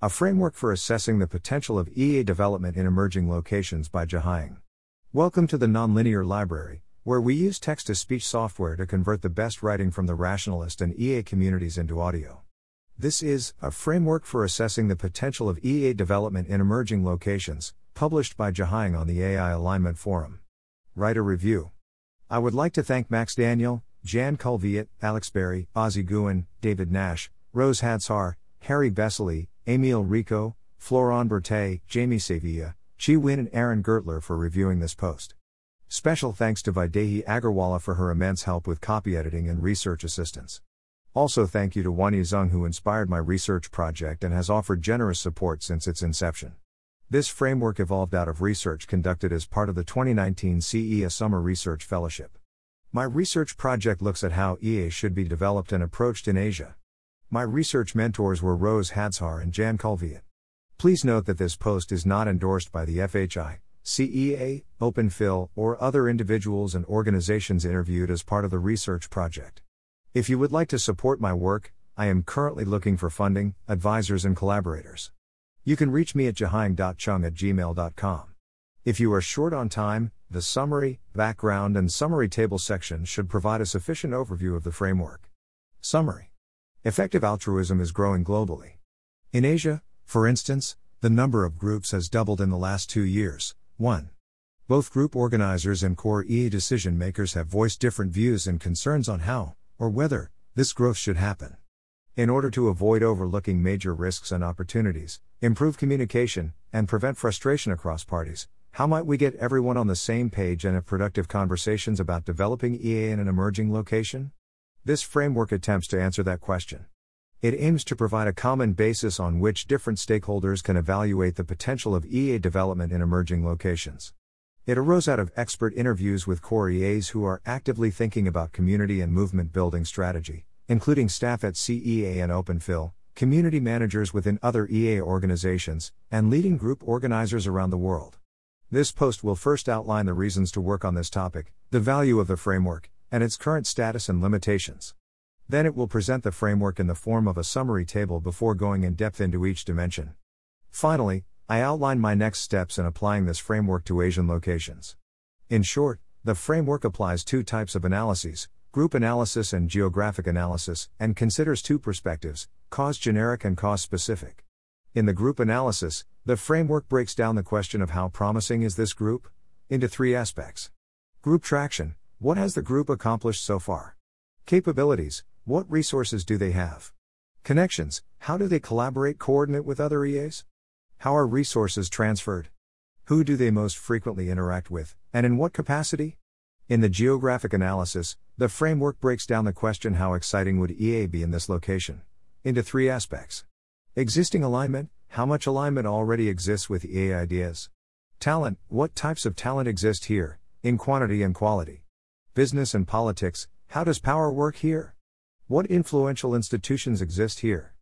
A Framework for Assessing the Potential of EA Development in Emerging Locations by jahying. Welcome to the Nonlinear Library, where we use text to speech software to convert the best writing from the rationalist and EA communities into audio. This is A Framework for Assessing the Potential of EA Development in Emerging Locations, published by jahying on the AI Alignment Forum. Write a review. I would like to thank Max Daniel, Jan Kulveit, Alex Barry, Ozzie Gooen, David Nash, Rose Hadshar, Harri Besceli, Emiel Riiko, Florent Berthet, Jaime Sevilla, Chi Nguyen, and Aaron Gertler for reviewing this post. Special thanks to Vaidehi Agarwalla for her immense help with copy editing and research assistance. Also, thank you to Wanyi Zeng who inspired my research project and has offered generous support since its inception. This framework evolved out of research conducted as part of the 2019 CEA Summer Research Fellowship. My research project looks at how EA should be developed and approached in Asia. My research mentors were Rose Hadshar and Jan Kulveit. Please note that this post is not endorsed by the FHI, CEA, OpenPhil, or other individuals and organizations interviewed as part of the research project. If you would like to support my work, I am currently looking for funding, advisors, and collaborators. You can reach me at jahying.chung at gmail.com. If you are short on time, the summary, background, and summary table sections should provide a sufficient overview of the framework. Summary Effective altruism is growing globally. In Asia, for instance, the number of groups has doubled in the last two years. 1. Both group organizers and core EA decision makers have voiced different views and concerns on how, or whether, this growth should happen. In order to avoid overlooking major risks and opportunities, improve communication, and prevent frustration across parties, how might we get everyone on the same page and have productive conversations about developing EA in an emerging location? This framework attempts to answer that question. It aims to provide a common basis on which different stakeholders can evaluate the potential of EA development in emerging locations. It arose out of expert interviews with core EAs who are actively thinking about community and movement building strategy, including staff at CEA and OpenPhil, community managers within other EA organizations, and leading group organizers around the world. This post will first outline the reasons to work on this topic, the value of the framework, and its current status and limitations. Then it will present the framework in the form of a summary table before going in depth into each dimension. Finally, I outline my next steps in applying this framework to Asian locations. In short, the framework applies two types of analyses group analysis and geographic analysis, and considers two perspectives cause generic and cause specific. In the group analysis, the framework breaks down the question of how promising is this group into three aspects group traction, what has the group accomplished so far? Capabilities, what resources do they have? Connections, how do they collaborate, coordinate with other EAs? How are resources transferred? Who do they most frequently interact with, and in what capacity? In the geographic analysis, the framework breaks down the question how exciting would EA be in this location? into three aspects. Existing alignment, how much alignment already exists with EA ideas? Talent, what types of talent exist here, in quantity and quality? Business and politics, how does power work here? What influential institutions exist here?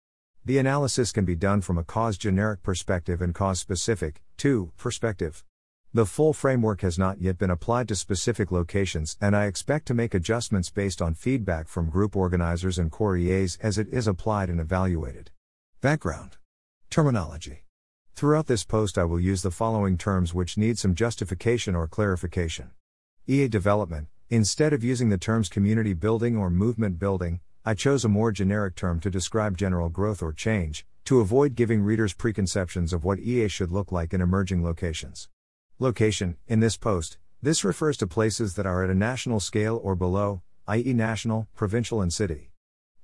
The analysis can be done from a cause generic perspective and cause specific, too, perspective. The full framework has not yet been applied to specific locations, and I expect to make adjustments based on feedback from group organizers and core EAs as it is applied and evaluated. Background Terminology Throughout this post, I will use the following terms which need some justification or clarification EA development, instead of using the terms community building or movement building, I chose a more generic term to describe general growth or change, to avoid giving readers preconceptions of what EA should look like in emerging locations. Location, in this post, this refers to places that are at a national scale or below, i.e., national, provincial, and city.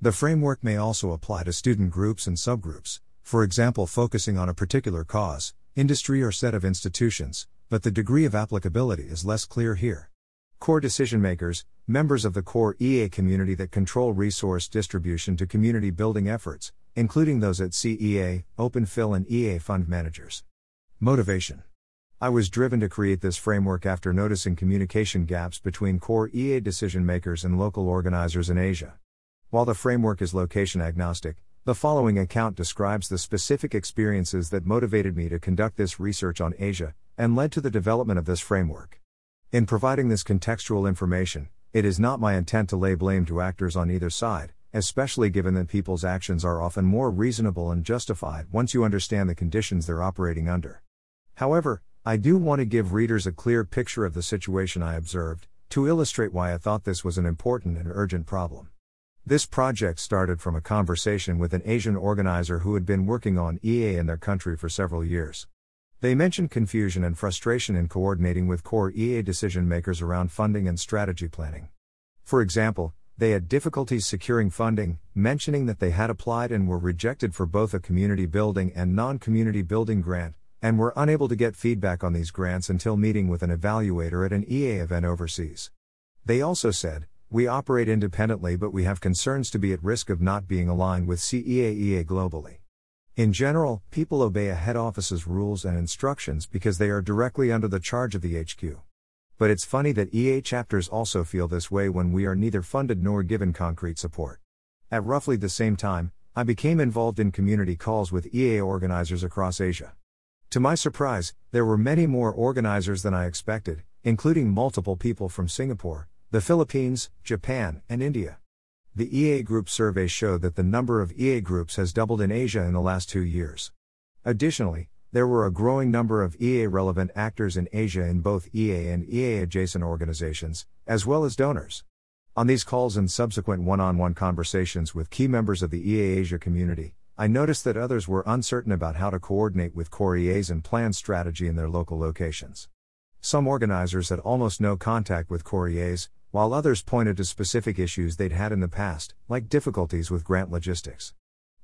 The framework may also apply to student groups and subgroups, for example, focusing on a particular cause, industry, or set of institutions, but the degree of applicability is less clear here. Core decision makers, members of the core EA community that control resource distribution to community building efforts, including those at CEA, OpenPhil, and EA fund managers. Motivation I was driven to create this framework after noticing communication gaps between core EA decision makers and local organizers in Asia. While the framework is location agnostic, the following account describes the specific experiences that motivated me to conduct this research on Asia and led to the development of this framework. In providing this contextual information, it is not my intent to lay blame to actors on either side, especially given that people's actions are often more reasonable and justified once you understand the conditions they're operating under. However, I do want to give readers a clear picture of the situation I observed, to illustrate why I thought this was an important and urgent problem. This project started from a conversation with an Asian organizer who had been working on EA in their country for several years. They mentioned confusion and frustration in coordinating with core EA decision makers around funding and strategy planning. For example, they had difficulties securing funding, mentioning that they had applied and were rejected for both a community building and non community building grant, and were unable to get feedback on these grants until meeting with an evaluator at an EA event overseas. They also said, we operate independently, but we have concerns to be at risk of not being aligned with CEAEA globally. In general, people obey a head office's rules and instructions because they are directly under the charge of the HQ. But it's funny that EA chapters also feel this way when we are neither funded nor given concrete support. At roughly the same time, I became involved in community calls with EA organizers across Asia. To my surprise, there were many more organizers than I expected, including multiple people from Singapore, the Philippines, Japan, and India. The EA Group survey showed that the number of EA groups has doubled in Asia in the last two years. Additionally, there were a growing number of EA relevant actors in Asia in both EA and EA adjacent organizations, as well as donors. On these calls and subsequent one on one conversations with key members of the EA Asia community, I noticed that others were uncertain about how to coordinate with core EAs and plan strategy in their local locations. Some organizers had almost no contact with core EAs, while others pointed to specific issues they'd had in the past, like difficulties with grant logistics.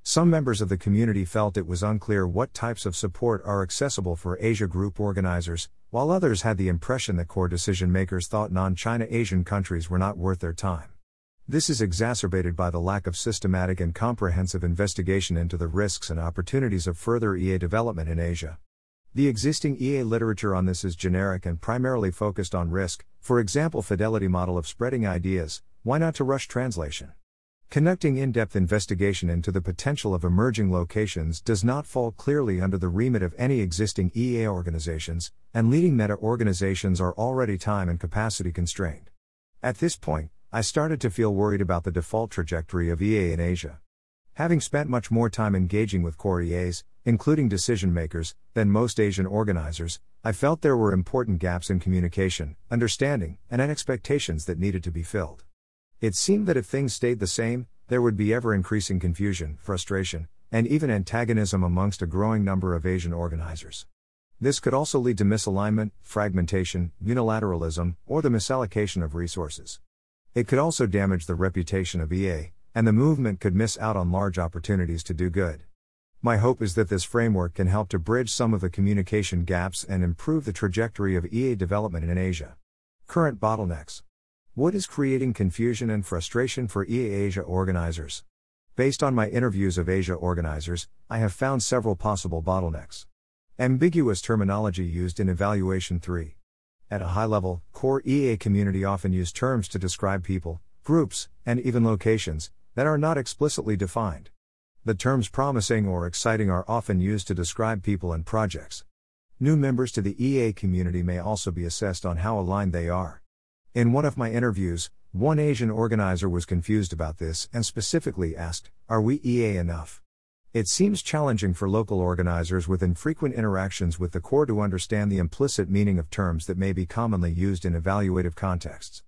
Some members of the community felt it was unclear what types of support are accessible for Asia Group organizers, while others had the impression that core decision makers thought non China Asian countries were not worth their time. This is exacerbated by the lack of systematic and comprehensive investigation into the risks and opportunities of further EA development in Asia. The existing EA literature on this is generic and primarily focused on risk, for example, fidelity model of spreading ideas, why not to rush translation? Conducting in depth investigation into the potential of emerging locations does not fall clearly under the remit of any existing EA organizations, and leading meta organizations are already time and capacity constrained. At this point, I started to feel worried about the default trajectory of EA in Asia. Having spent much more time engaging with core EAs, including decision makers, than most Asian organizers, I felt there were important gaps in communication, understanding, and expectations that needed to be filled. It seemed that if things stayed the same, there would be ever increasing confusion, frustration, and even antagonism amongst a growing number of Asian organizers. This could also lead to misalignment, fragmentation, unilateralism, or the misallocation of resources. It could also damage the reputation of EA, and the movement could miss out on large opportunities to do good. My hope is that this framework can help to bridge some of the communication gaps and improve the trajectory of EA development in Asia. Current bottlenecks. What is creating confusion and frustration for EA Asia organizers? Based on my interviews of Asia organizers, I have found several possible bottlenecks. Ambiguous terminology used in Evaluation 3. At a high level, core EA community often use terms to describe people, groups, and even locations that are not explicitly defined. The terms promising or exciting are often used to describe people and projects. New members to the EA community may also be assessed on how aligned they are. In one of my interviews, one Asian organizer was confused about this and specifically asked, Are we EA enough? It seems challenging for local organizers with infrequent interactions with the core to understand the implicit meaning of terms that may be commonly used in evaluative contexts.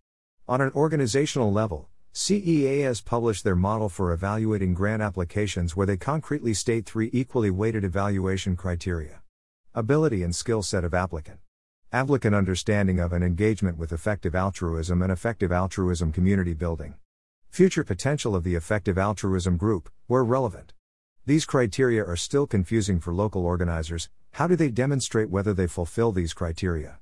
On an organizational level, CEA has published their model for evaluating grant applications where they concretely state three equally weighted evaluation criteria ability and skill set of applicant, applicant understanding of and engagement with effective altruism and effective altruism community building, future potential of the effective altruism group, where relevant. These criteria are still confusing for local organizers. How do they demonstrate whether they fulfill these criteria?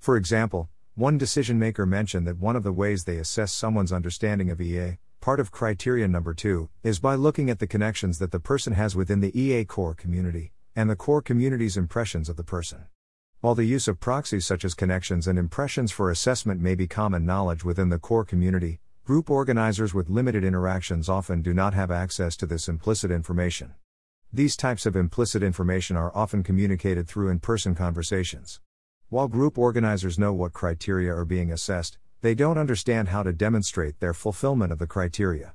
For example, one decision maker mentioned that one of the ways they assess someone's understanding of EA, part of criteria number two, is by looking at the connections that the person has within the EA core community, and the core community's impressions of the person. While the use of proxies such as connections and impressions for assessment may be common knowledge within the core community, group organizers with limited interactions often do not have access to this implicit information. These types of implicit information are often communicated through in person conversations. While group organizers know what criteria are being assessed, they don't understand how to demonstrate their fulfillment of the criteria.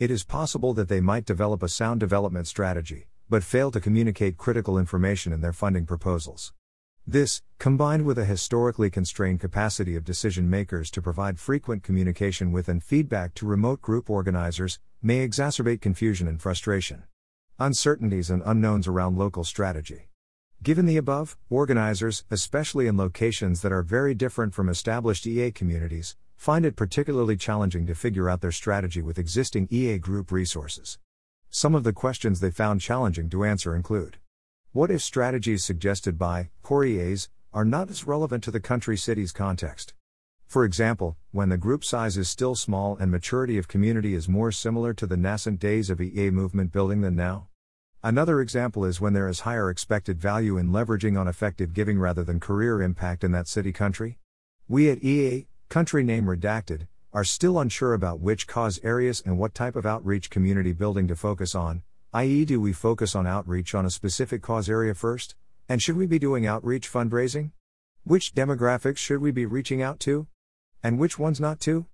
It is possible that they might develop a sound development strategy, but fail to communicate critical information in their funding proposals. This, combined with a historically constrained capacity of decision makers to provide frequent communication with and feedback to remote group organizers, may exacerbate confusion and frustration. Uncertainties and unknowns around local strategy. Given the above, organizers, especially in locations that are very different from established EA communities, find it particularly challenging to figure out their strategy with existing EA group resources. Some of the questions they found challenging to answer include what if strategies suggested by core EAs are not as relevant to the country city's context? For example, when the group size is still small and maturity of community is more similar to the nascent days of EA movement building than now? Another example is when there is higher expected value in leveraging on effective giving rather than career impact in that city country? We at EA, country name redacted, are still unsure about which cause areas and what type of outreach community building to focus on, i.e., do we focus on outreach on a specific cause area first? And should we be doing outreach fundraising? Which demographics should we be reaching out to? And which ones not to?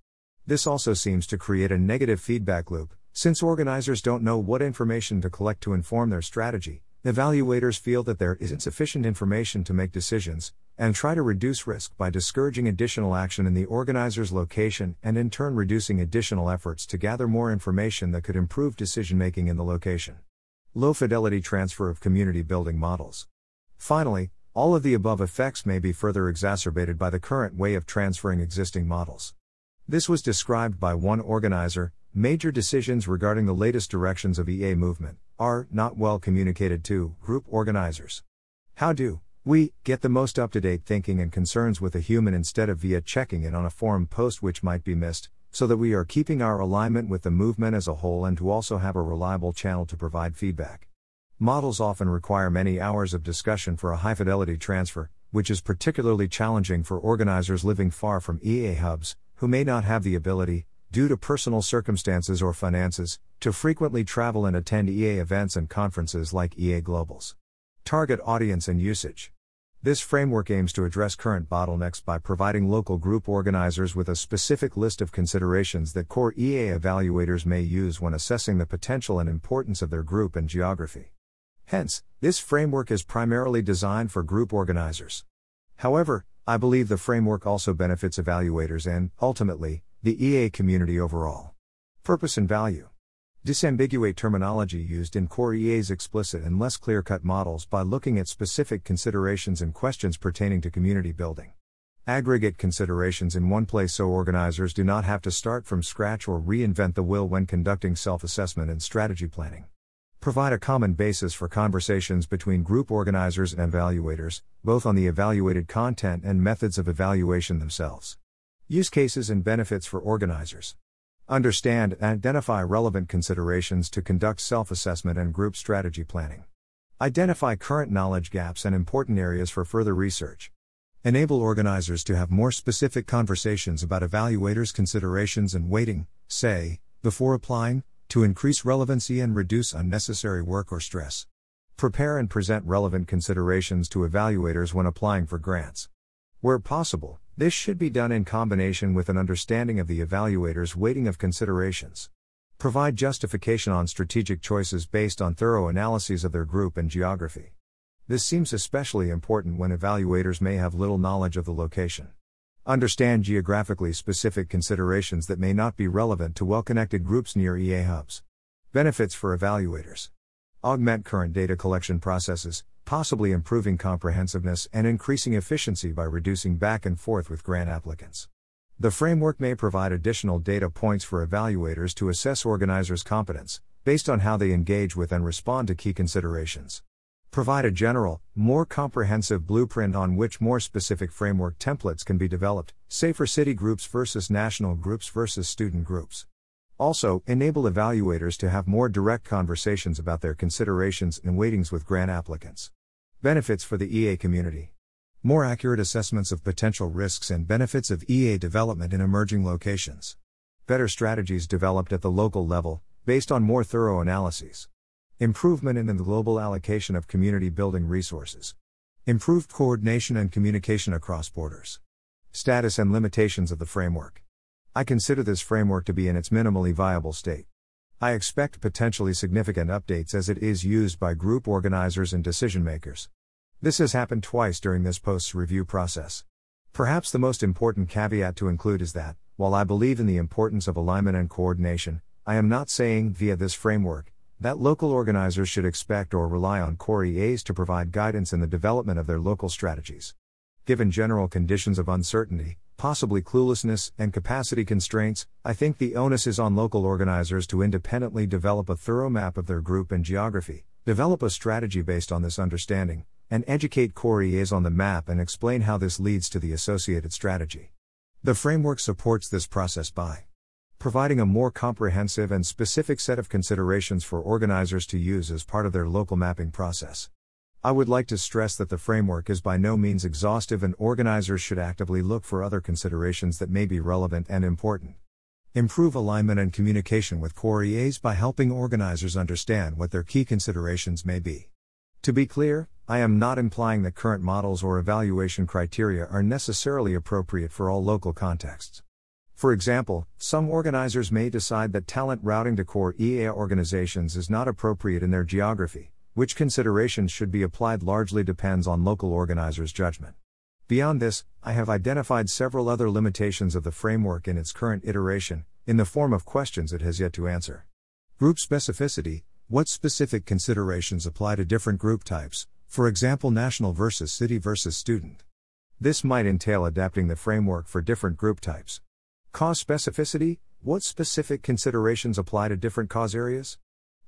This also seems to create a negative feedback loop, since organizers don't know what information to collect to inform their strategy. Evaluators feel that there isn't sufficient information to make decisions, and try to reduce risk by discouraging additional action in the organizer's location and in turn reducing additional efforts to gather more information that could improve decision making in the location. Low fidelity transfer of community building models. Finally, all of the above effects may be further exacerbated by the current way of transferring existing models. This was described by one organizer major decisions regarding the latest directions of EA movement are not well communicated to group organizers. How do we get the most up to date thinking and concerns with a human instead of via checking it on a forum post which might be missed, so that we are keeping our alignment with the movement as a whole and to also have a reliable channel to provide feedback. Models often require many hours of discussion for a high fidelity transfer, which is particularly challenging for organizers living far from EA hubs, who may not have the ability, due to personal circumstances or finances, to frequently travel and attend EA events and conferences like EA Globals. Target audience and usage. This framework aims to address current bottlenecks by providing local group organizers with a specific list of considerations that core EA evaluators may use when assessing the potential and importance of their group and geography. Hence, this framework is primarily designed for group organizers. However, I believe the framework also benefits evaluators and, ultimately, the EA community overall. Purpose and value. Disambiguate terminology used in core EA's explicit and less clear cut models by looking at specific considerations and questions pertaining to community building. Aggregate considerations in one place so organizers do not have to start from scratch or reinvent the wheel when conducting self assessment and strategy planning. Provide a common basis for conversations between group organizers and evaluators, both on the evaluated content and methods of evaluation themselves. Use cases and benefits for organizers. Understand and identify relevant considerations to conduct self assessment and group strategy planning. Identify current knowledge gaps and important areas for further research. Enable organizers to have more specific conversations about evaluators' considerations and weighting, say, before applying, to increase relevancy and reduce unnecessary work or stress. Prepare and present relevant considerations to evaluators when applying for grants. Where possible, this should be done in combination with an understanding of the evaluator's weighting of considerations. Provide justification on strategic choices based on thorough analyses of their group and geography. This seems especially important when evaluators may have little knowledge of the location. Understand geographically specific considerations that may not be relevant to well connected groups near EA hubs. Benefits for evaluators. Augment current data collection processes, possibly improving comprehensiveness and increasing efficiency by reducing back and forth with grant applicants. The framework may provide additional data points for evaluators to assess organizers' competence, based on how they engage with and respond to key considerations. Provide a general, more comprehensive blueprint on which more specific framework templates can be developed, say for city groups versus national groups versus student groups. Also, enable evaluators to have more direct conversations about their considerations and weightings with grant applicants. Benefits for the EA community. More accurate assessments of potential risks and benefits of EA development in emerging locations. Better strategies developed at the local level, based on more thorough analyses. Improvement in the global allocation of community building resources. Improved coordination and communication across borders. Status and limitations of the framework. I consider this framework to be in its minimally viable state. I expect potentially significant updates as it is used by group organizers and decision makers. This has happened twice during this post's review process. Perhaps the most important caveat to include is that, while I believe in the importance of alignment and coordination, I am not saying, via this framework, that local organizers should expect or rely on core EAs to provide guidance in the development of their local strategies. Given general conditions of uncertainty, possibly cluelessness, and capacity constraints, I think the onus is on local organizers to independently develop a thorough map of their group and geography, develop a strategy based on this understanding, and educate core EAs on the map and explain how this leads to the associated strategy. The framework supports this process by providing a more comprehensive and specific set of considerations for organizers to use as part of their local mapping process. I would like to stress that the framework is by no means exhaustive and organizers should actively look for other considerations that may be relevant and important. Improve alignment and communication with core EAs by helping organizers understand what their key considerations may be. To be clear, I am not implying that current models or evaluation criteria are necessarily appropriate for all local contexts. For example, some organizers may decide that talent routing to core EA organizations is not appropriate in their geography, which considerations should be applied largely depends on local organizers' judgment. Beyond this, I have identified several other limitations of the framework in its current iteration, in the form of questions it has yet to answer. Group specificity What specific considerations apply to different group types, for example, national versus city versus student. This might entail adapting the framework for different group types. Cause specificity What specific considerations apply to different cause areas?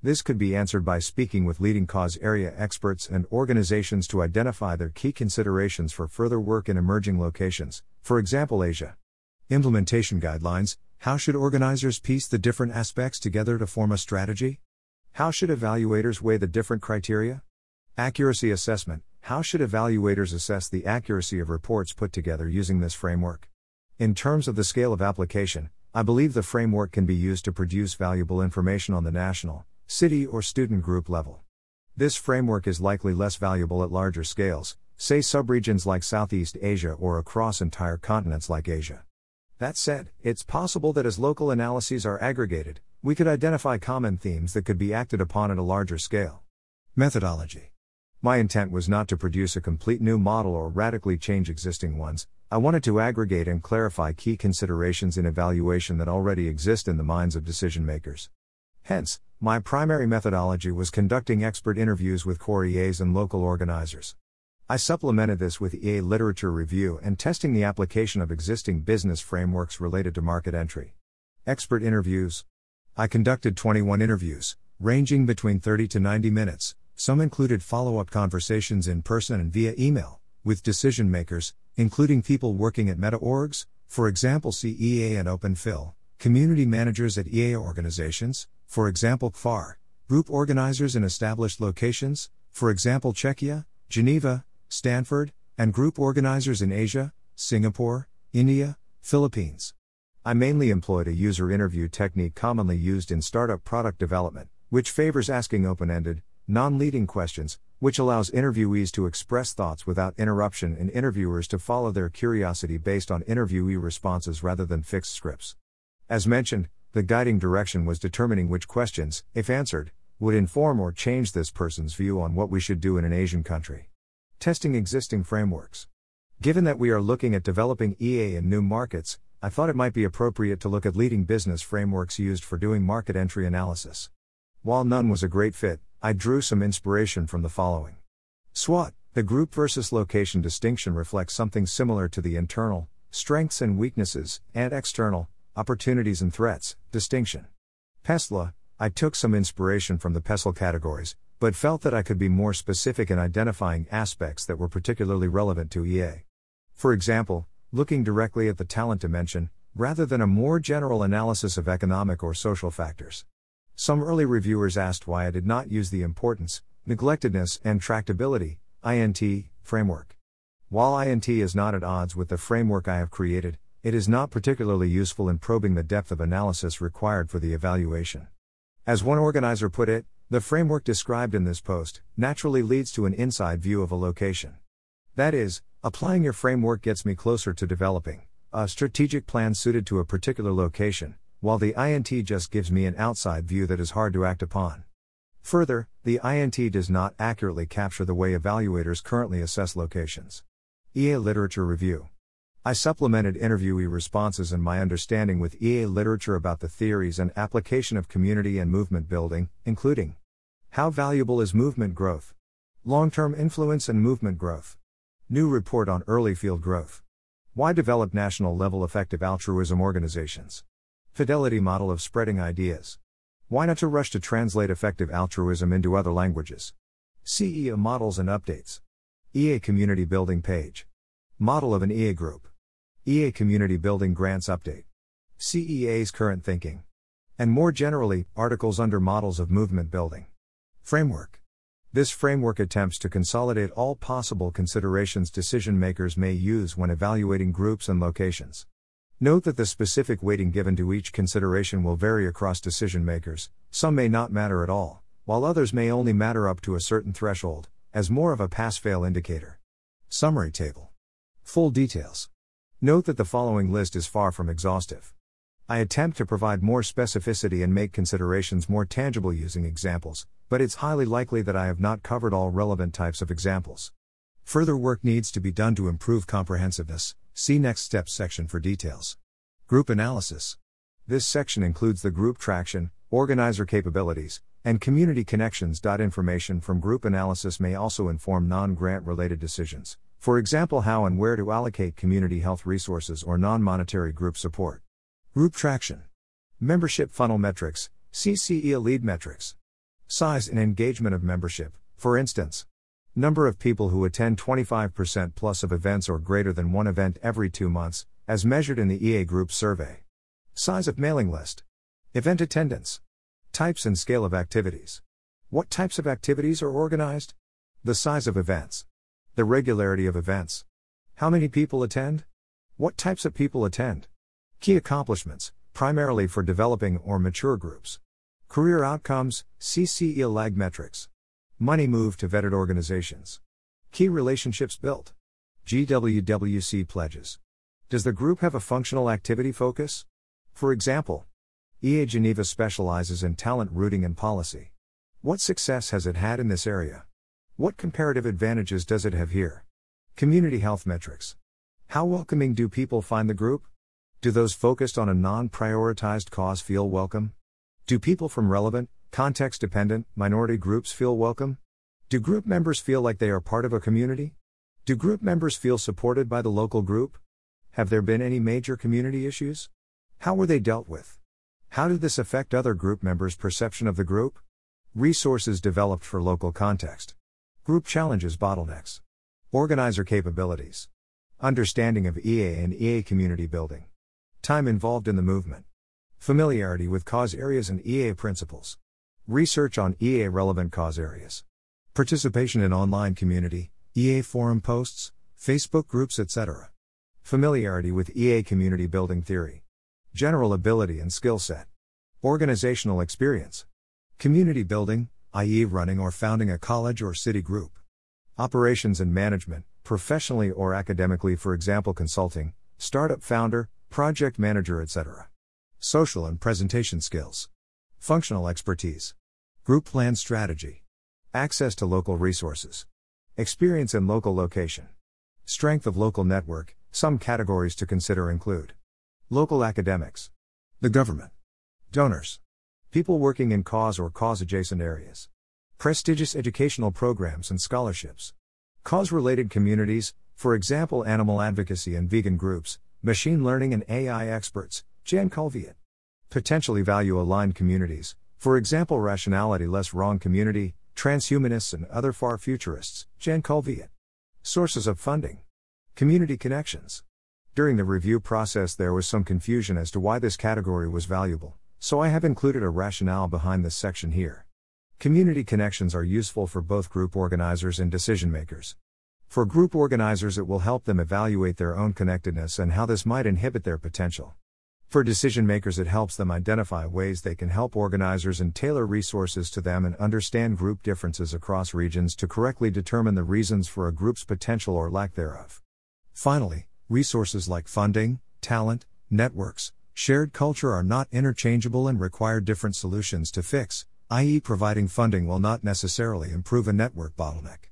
This could be answered by speaking with leading cause area experts and organizations to identify their key considerations for further work in emerging locations, for example, Asia. Implementation guidelines How should organizers piece the different aspects together to form a strategy? How should evaluators weigh the different criteria? Accuracy assessment How should evaluators assess the accuracy of reports put together using this framework? In terms of the scale of application, I believe the framework can be used to produce valuable information on the national, city, or student group level. This framework is likely less valuable at larger scales, say subregions like Southeast Asia or across entire continents like Asia. That said, it's possible that as local analyses are aggregated, we could identify common themes that could be acted upon at a larger scale. Methodology my intent was not to produce a complete new model or radically change existing ones, I wanted to aggregate and clarify key considerations in evaluation that already exist in the minds of decision makers. Hence, my primary methodology was conducting expert interviews with core EAs and local organizers. I supplemented this with EA literature review and testing the application of existing business frameworks related to market entry. Expert interviews. I conducted 21 interviews, ranging between 30 to 90 minutes, some included follow up conversations in person and via email, with decision makers, including people working at meta orgs, for example, CEA and OpenPhil, community managers at EA organizations, for example, CFAR, group organizers in established locations, for example, Czechia, Geneva, Stanford, and group organizers in Asia, Singapore, India, Philippines. I mainly employed a user interview technique commonly used in startup product development, which favors asking open ended, non leading questions, which allows interviewees to express thoughts without interruption and interviewers to follow their curiosity based on interviewee responses rather than fixed scripts. As mentioned, the guiding direction was determining which questions, if answered, would inform or change this person's view on what we should do in an Asian country. Testing existing frameworks. Given that we are looking at developing EA in new markets, I thought it might be appropriate to look at leading business frameworks used for doing market entry analysis. While none was a great fit, I drew some inspiration from the following. SWOT, the group versus location distinction reflects something similar to the internal, strengths and weaknesses, and external, opportunities and threats, distinction. PESTLE, I took some inspiration from the PESTLE categories, but felt that I could be more specific in identifying aspects that were particularly relevant to EA. For example, looking directly at the talent dimension, rather than a more general analysis of economic or social factors. Some early reviewers asked why I did not use the importance, neglectedness, and tractability INT framework. While INT is not at odds with the framework I have created, it is not particularly useful in probing the depth of analysis required for the evaluation. As one organizer put it, the framework described in this post naturally leads to an inside view of a location. That is, applying your framework gets me closer to developing a strategic plan suited to a particular location, while the INT just gives me an outside view that is hard to act upon. Further, the INT does not accurately capture the way evaluators currently assess locations. EA Literature Review I supplemented interviewee responses and my understanding with EA literature about the theories and application of community and movement building, including How valuable is movement growth? Long term influence and movement growth. New report on early field growth. Why develop national level effective altruism organizations? Fidelity model of spreading ideas. Why not to rush to translate effective altruism into other languages? CEA models and updates. EA community building page. Model of an EA group. EA community building grants update. CEA's current thinking. And more generally, articles under models of movement building. Framework. This framework attempts to consolidate all possible considerations decision makers may use when evaluating groups and locations. Note that the specific weighting given to each consideration will vary across decision makers, some may not matter at all, while others may only matter up to a certain threshold, as more of a pass fail indicator. Summary table. Full details. Note that the following list is far from exhaustive. I attempt to provide more specificity and make considerations more tangible using examples, but it's highly likely that I have not covered all relevant types of examples. Further work needs to be done to improve comprehensiveness. See Next Steps section for details. Group Analysis. This section includes the group traction, organizer capabilities, and community connections. Information from group analysis may also inform non grant related decisions, for example, how and where to allocate community health resources or non monetary group support. Group traction. Membership funnel metrics, CCE lead metrics. Size and engagement of membership, for instance. Number of people who attend 25% plus of events or greater than one event every two months, as measured in the EA Group survey. Size of mailing list. Event attendance. Types and scale of activities. What types of activities are organized? The size of events. The regularity of events. How many people attend? What types of people attend? Key accomplishments, primarily for developing or mature groups. Career outcomes, CCE lag metrics. Money moved to vetted organizations. Key relationships built. GWWC pledges. Does the group have a functional activity focus? For example, EA Geneva specializes in talent routing and policy. What success has it had in this area? What comparative advantages does it have here? Community health metrics. How welcoming do people find the group? Do those focused on a non prioritized cause feel welcome? Do people from relevant, context dependent, minority groups feel welcome? Do group members feel like they are part of a community? Do group members feel supported by the local group? Have there been any major community issues? How were they dealt with? How did this affect other group members' perception of the group? Resources developed for local context. Group challenges bottlenecks. Organizer capabilities. Understanding of EA and EA community building. Time involved in the movement. Familiarity with cause areas and EA principles. Research on EA relevant cause areas. Participation in online community, EA forum posts, Facebook groups, etc. Familiarity with EA community building theory. General ability and skill set. Organizational experience. Community building, i.e., running or founding a college or city group. Operations and management, professionally or academically, for example, consulting, startup founder, project manager, etc. Social and presentation skills. Functional expertise. Group plan strategy. Access to local resources. Experience in local location. Strength of local network. Some categories to consider include local academics, the government, donors, people working in cause or cause adjacent areas, prestigious educational programs and scholarships, cause related communities, for example, animal advocacy and vegan groups, Machine learning and AI experts, Jan Kulveit. Potentially value aligned communities, for example, rationality less wrong community, transhumanists and other far futurists, Jan Kulveit. Sources of funding. Community connections. During the review process, there was some confusion as to why this category was valuable, so I have included a rationale behind this section here. Community connections are useful for both group organizers and decision makers. For group organizers, it will help them evaluate their own connectedness and how this might inhibit their potential. For decision makers, it helps them identify ways they can help organizers and tailor resources to them and understand group differences across regions to correctly determine the reasons for a group's potential or lack thereof. Finally, resources like funding, talent, networks, Shared culture are not interchangeable and require different solutions to fix, i.e., providing funding will not necessarily improve a network bottleneck.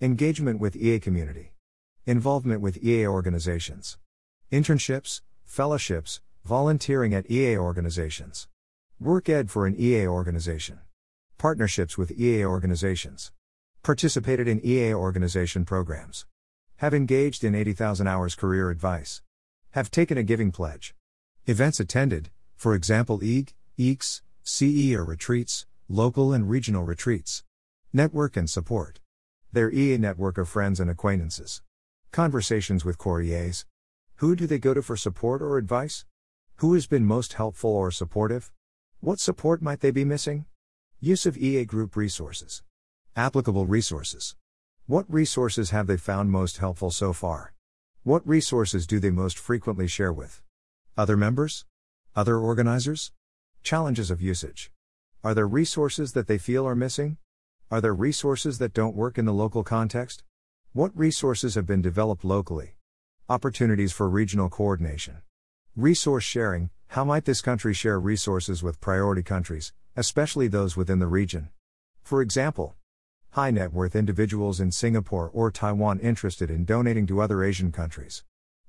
Engagement with EA community. Involvement with EA organizations. Internships, fellowships, volunteering at EA organizations. Work ed for an EA organization. Partnerships with EA organizations. Participated in EA organization programs. Have engaged in 80,000 hours career advice. Have taken a giving pledge. Events attended, for example, EAG, EAGx, CE or retreats, local and regional retreats. Network and support. Their EA network of friends and acquaintances. Conversations with core EAs. Who do they go to for support or advice? Who has been most helpful or supportive? What support might they be missing? Use of EA group resources. Applicable resources. What resources have they found most helpful so far? What resources do they most frequently share with? Other members? Other organizers? Challenges of usage. Are there resources that they feel are missing? Are there resources that don't work in the local context? What resources have been developed locally? Opportunities for regional coordination. Resource sharing How might this country share resources with priority countries, especially those within the region? For example, high net worth individuals in Singapore or Taiwan interested in donating to other Asian countries.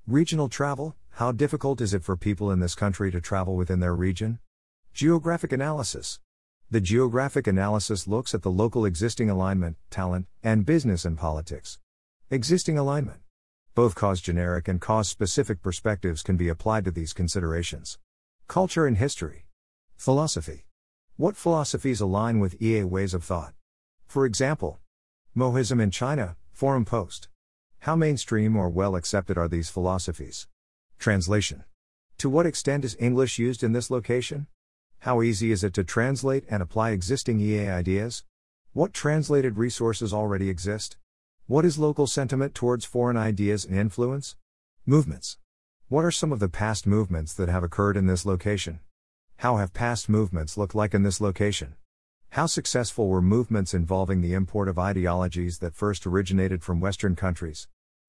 Regional travel How difficult is it for people in this country to travel within their region? Geographic analysis. The geographic analysis looks at the local existing alignment, talent, and business and politics. Existing alignment. Both cause generic and cause specific perspectives can be applied to these considerations. Culture and history. Philosophy. What philosophies align with EA ways of thought? For example, Mohism in China, Forum Post. How mainstream or well accepted are these philosophies? Translation. To what extent is English used in this location? How easy is it to translate and apply existing EA ideas? What translated resources already exist? What is local sentiment towards foreign ideas and influence? Movements. What are some of the past movements that have occurred in this location? How have past movements looked like in this location? How successful were movements involving the import of ideologies that first originated from Western countries?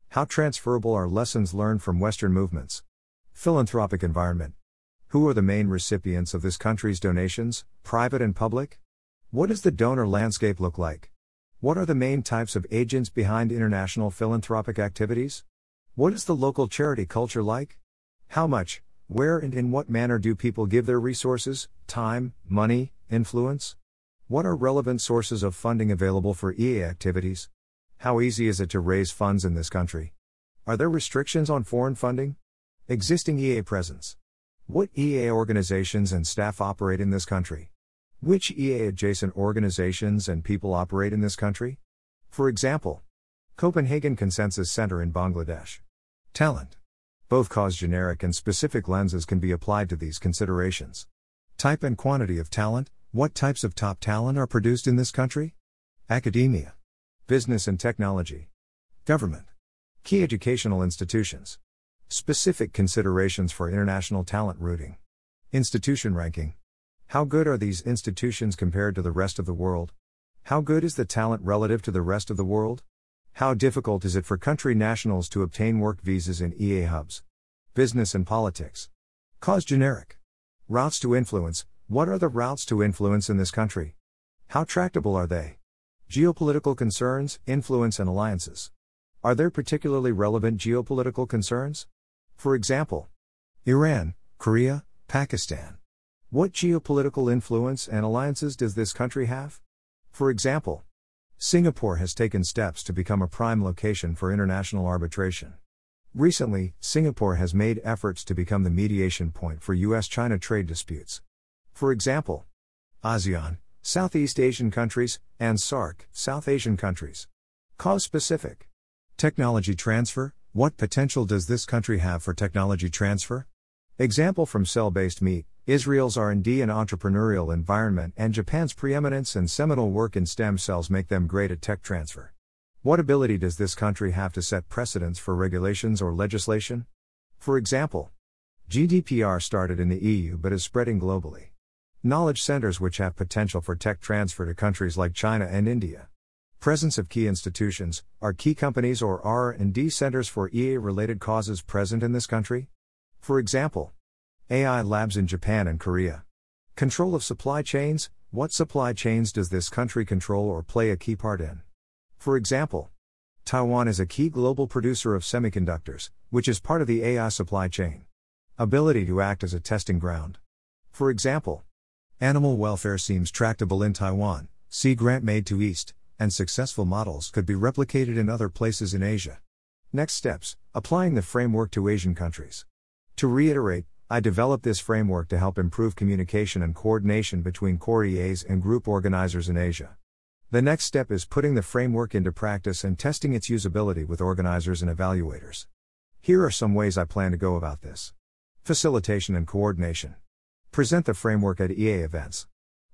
How transferable are lessons learned from Western movements? Philanthropic environment. Who are the main recipients of this country's donations, private and public? What does the donor landscape look like? What are the main types of agents behind international philanthropic activities? What is the local charity culture like? How much, where, and in what manner do people give their resources, time, money, influence? What are relevant sources of funding available for EA activities? How easy is it to raise funds in this country? Are there restrictions on foreign funding? Existing EA presence. What EA organizations and staff operate in this country? Which EA adjacent organizations and people operate in this country? For example, Copenhagen Consensus Center in Bangladesh. Talent. Both cause generic and specific lenses can be applied to these considerations. Type and quantity of talent, what types of top talent are produced in this country? Academia. Business and technology. Government. Key educational institutions. Specific considerations for international talent routing. Institution ranking. How good are these institutions compared to the rest of the world? How good is the talent relative to the rest of the world? How difficult is it for country nationals to obtain work visas in EA hubs? Business and politics. Cause generic. Routes to influence, what are the routes to influence in this country? How tractable are they? Geopolitical concerns, influence, and alliances. Are there particularly relevant geopolitical concerns? For example, Iran, Korea, Pakistan. What geopolitical influence and alliances does this country have? For example, Singapore has taken steps to become a prime location for international arbitration. Recently, Singapore has made efforts to become the mediation point for US China trade disputes. For example, ASEAN, Southeast Asian countries, and SAARC, South Asian countries. Cause specific. Technology transfer What potential does this country have for technology transfer? Example from cell based meat, Israel's R&D and entrepreneurial environment and Japan's preeminence and seminal work in stem cells make them great at tech transfer. What ability does this country have to set precedents for regulations or legislation? For example, GDPR started in the EU but is spreading globally. Knowledge centers which have potential for tech transfer to countries like China and India. Presence of key institutions, are key companies or R&D centers for EA related causes present in this country? For example, AI labs in Japan and Korea. Control of supply chains what supply chains does this country control or play a key part in? For example, Taiwan is a key global producer of semiconductors, which is part of the AI supply chain. Ability to act as a testing ground. For example, animal welfare seems tractable in Taiwan, see grant made to East, and successful models could be replicated in other places in Asia. Next steps applying the framework to Asian countries. To reiterate, I developed this framework to help improve communication and coordination between core EAs and group organizers in Asia. The next step is putting the framework into practice and testing its usability with organizers and evaluators. Here are some ways I plan to go about this Facilitation and coordination. Present the framework at EA events.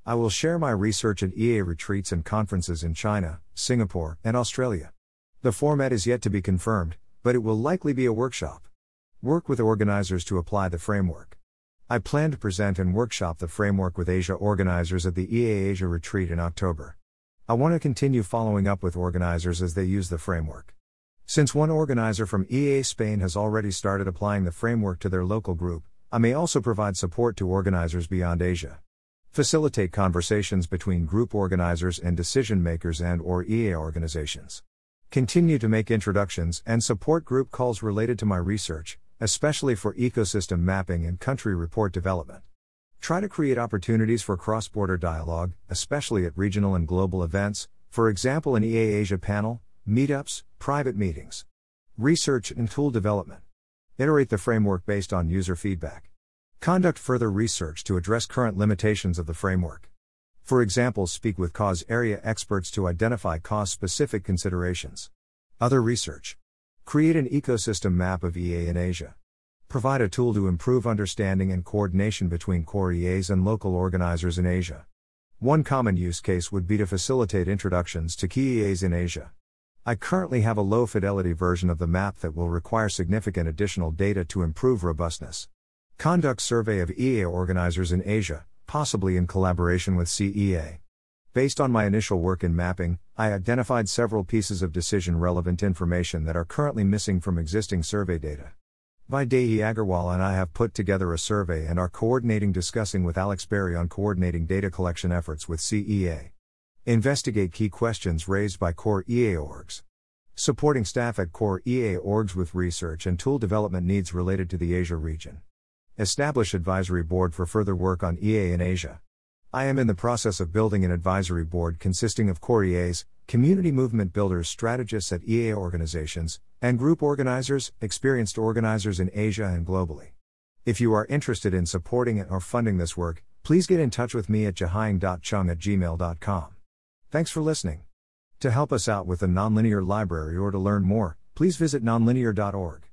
I will share my research at EA retreats and conferences in China, Singapore, and Australia. The format is yet to be confirmed, but it will likely be a workshop. Work with organizers to apply the framework. I plan to present and workshop the framework with Asia organizers at the EA Asia retreat in October. I want to continue following up with organizers as they use the framework. Since one organizer from EA Spain has already started applying the framework to their local group, I may also provide support to organizers beyond Asia. Facilitate conversations between group organizers and decision makers and or EA organizations. Continue to make introductions and support group calls related to my research, especially for ecosystem mapping and country report development. Try to create opportunities for cross border dialogue, especially at regional and global events, for example, an EA Asia panel, meetups, private meetings. Research and tool development. Iterate the framework based on user feedback. Conduct further research to address current limitations of the framework. For example, speak with cause area experts to identify cause specific considerations. Other research. Create an ecosystem map of EA in Asia. Provide a tool to improve understanding and coordination between core EAs and local organizers in Asia. One common use case would be to facilitate introductions to key EAs in Asia. I currently have a low fidelity version of the map that will require significant additional data to improve robustness. Conduct survey of EA organizers in Asia, possibly in collaboration with CEA. Based on my initial work in mapping, I identified several pieces of decision relevant information that are currently missing from existing survey data. Vaidehi Agarwalla and I have put together a survey and are coordinating discussing with Alex Barry on coordinating data collection efforts with CEA. Investigate key questions raised by core EA orgs. Supporting staff at core EA orgs with research and tool development needs related to the Asia region. Establish advisory board for further work on EA in Asia. I am in the process of building an advisory board consisting of core EAs, community movement builders, strategists at EA organizations, and group organizers, experienced organizers in Asia and globally. If you are interested in supporting or funding this work, please get in touch with me at jahying.chung at gmail.com. Thanks for listening. To help us out with the Nonlinear Library or to learn more, please visit nonlinear.org.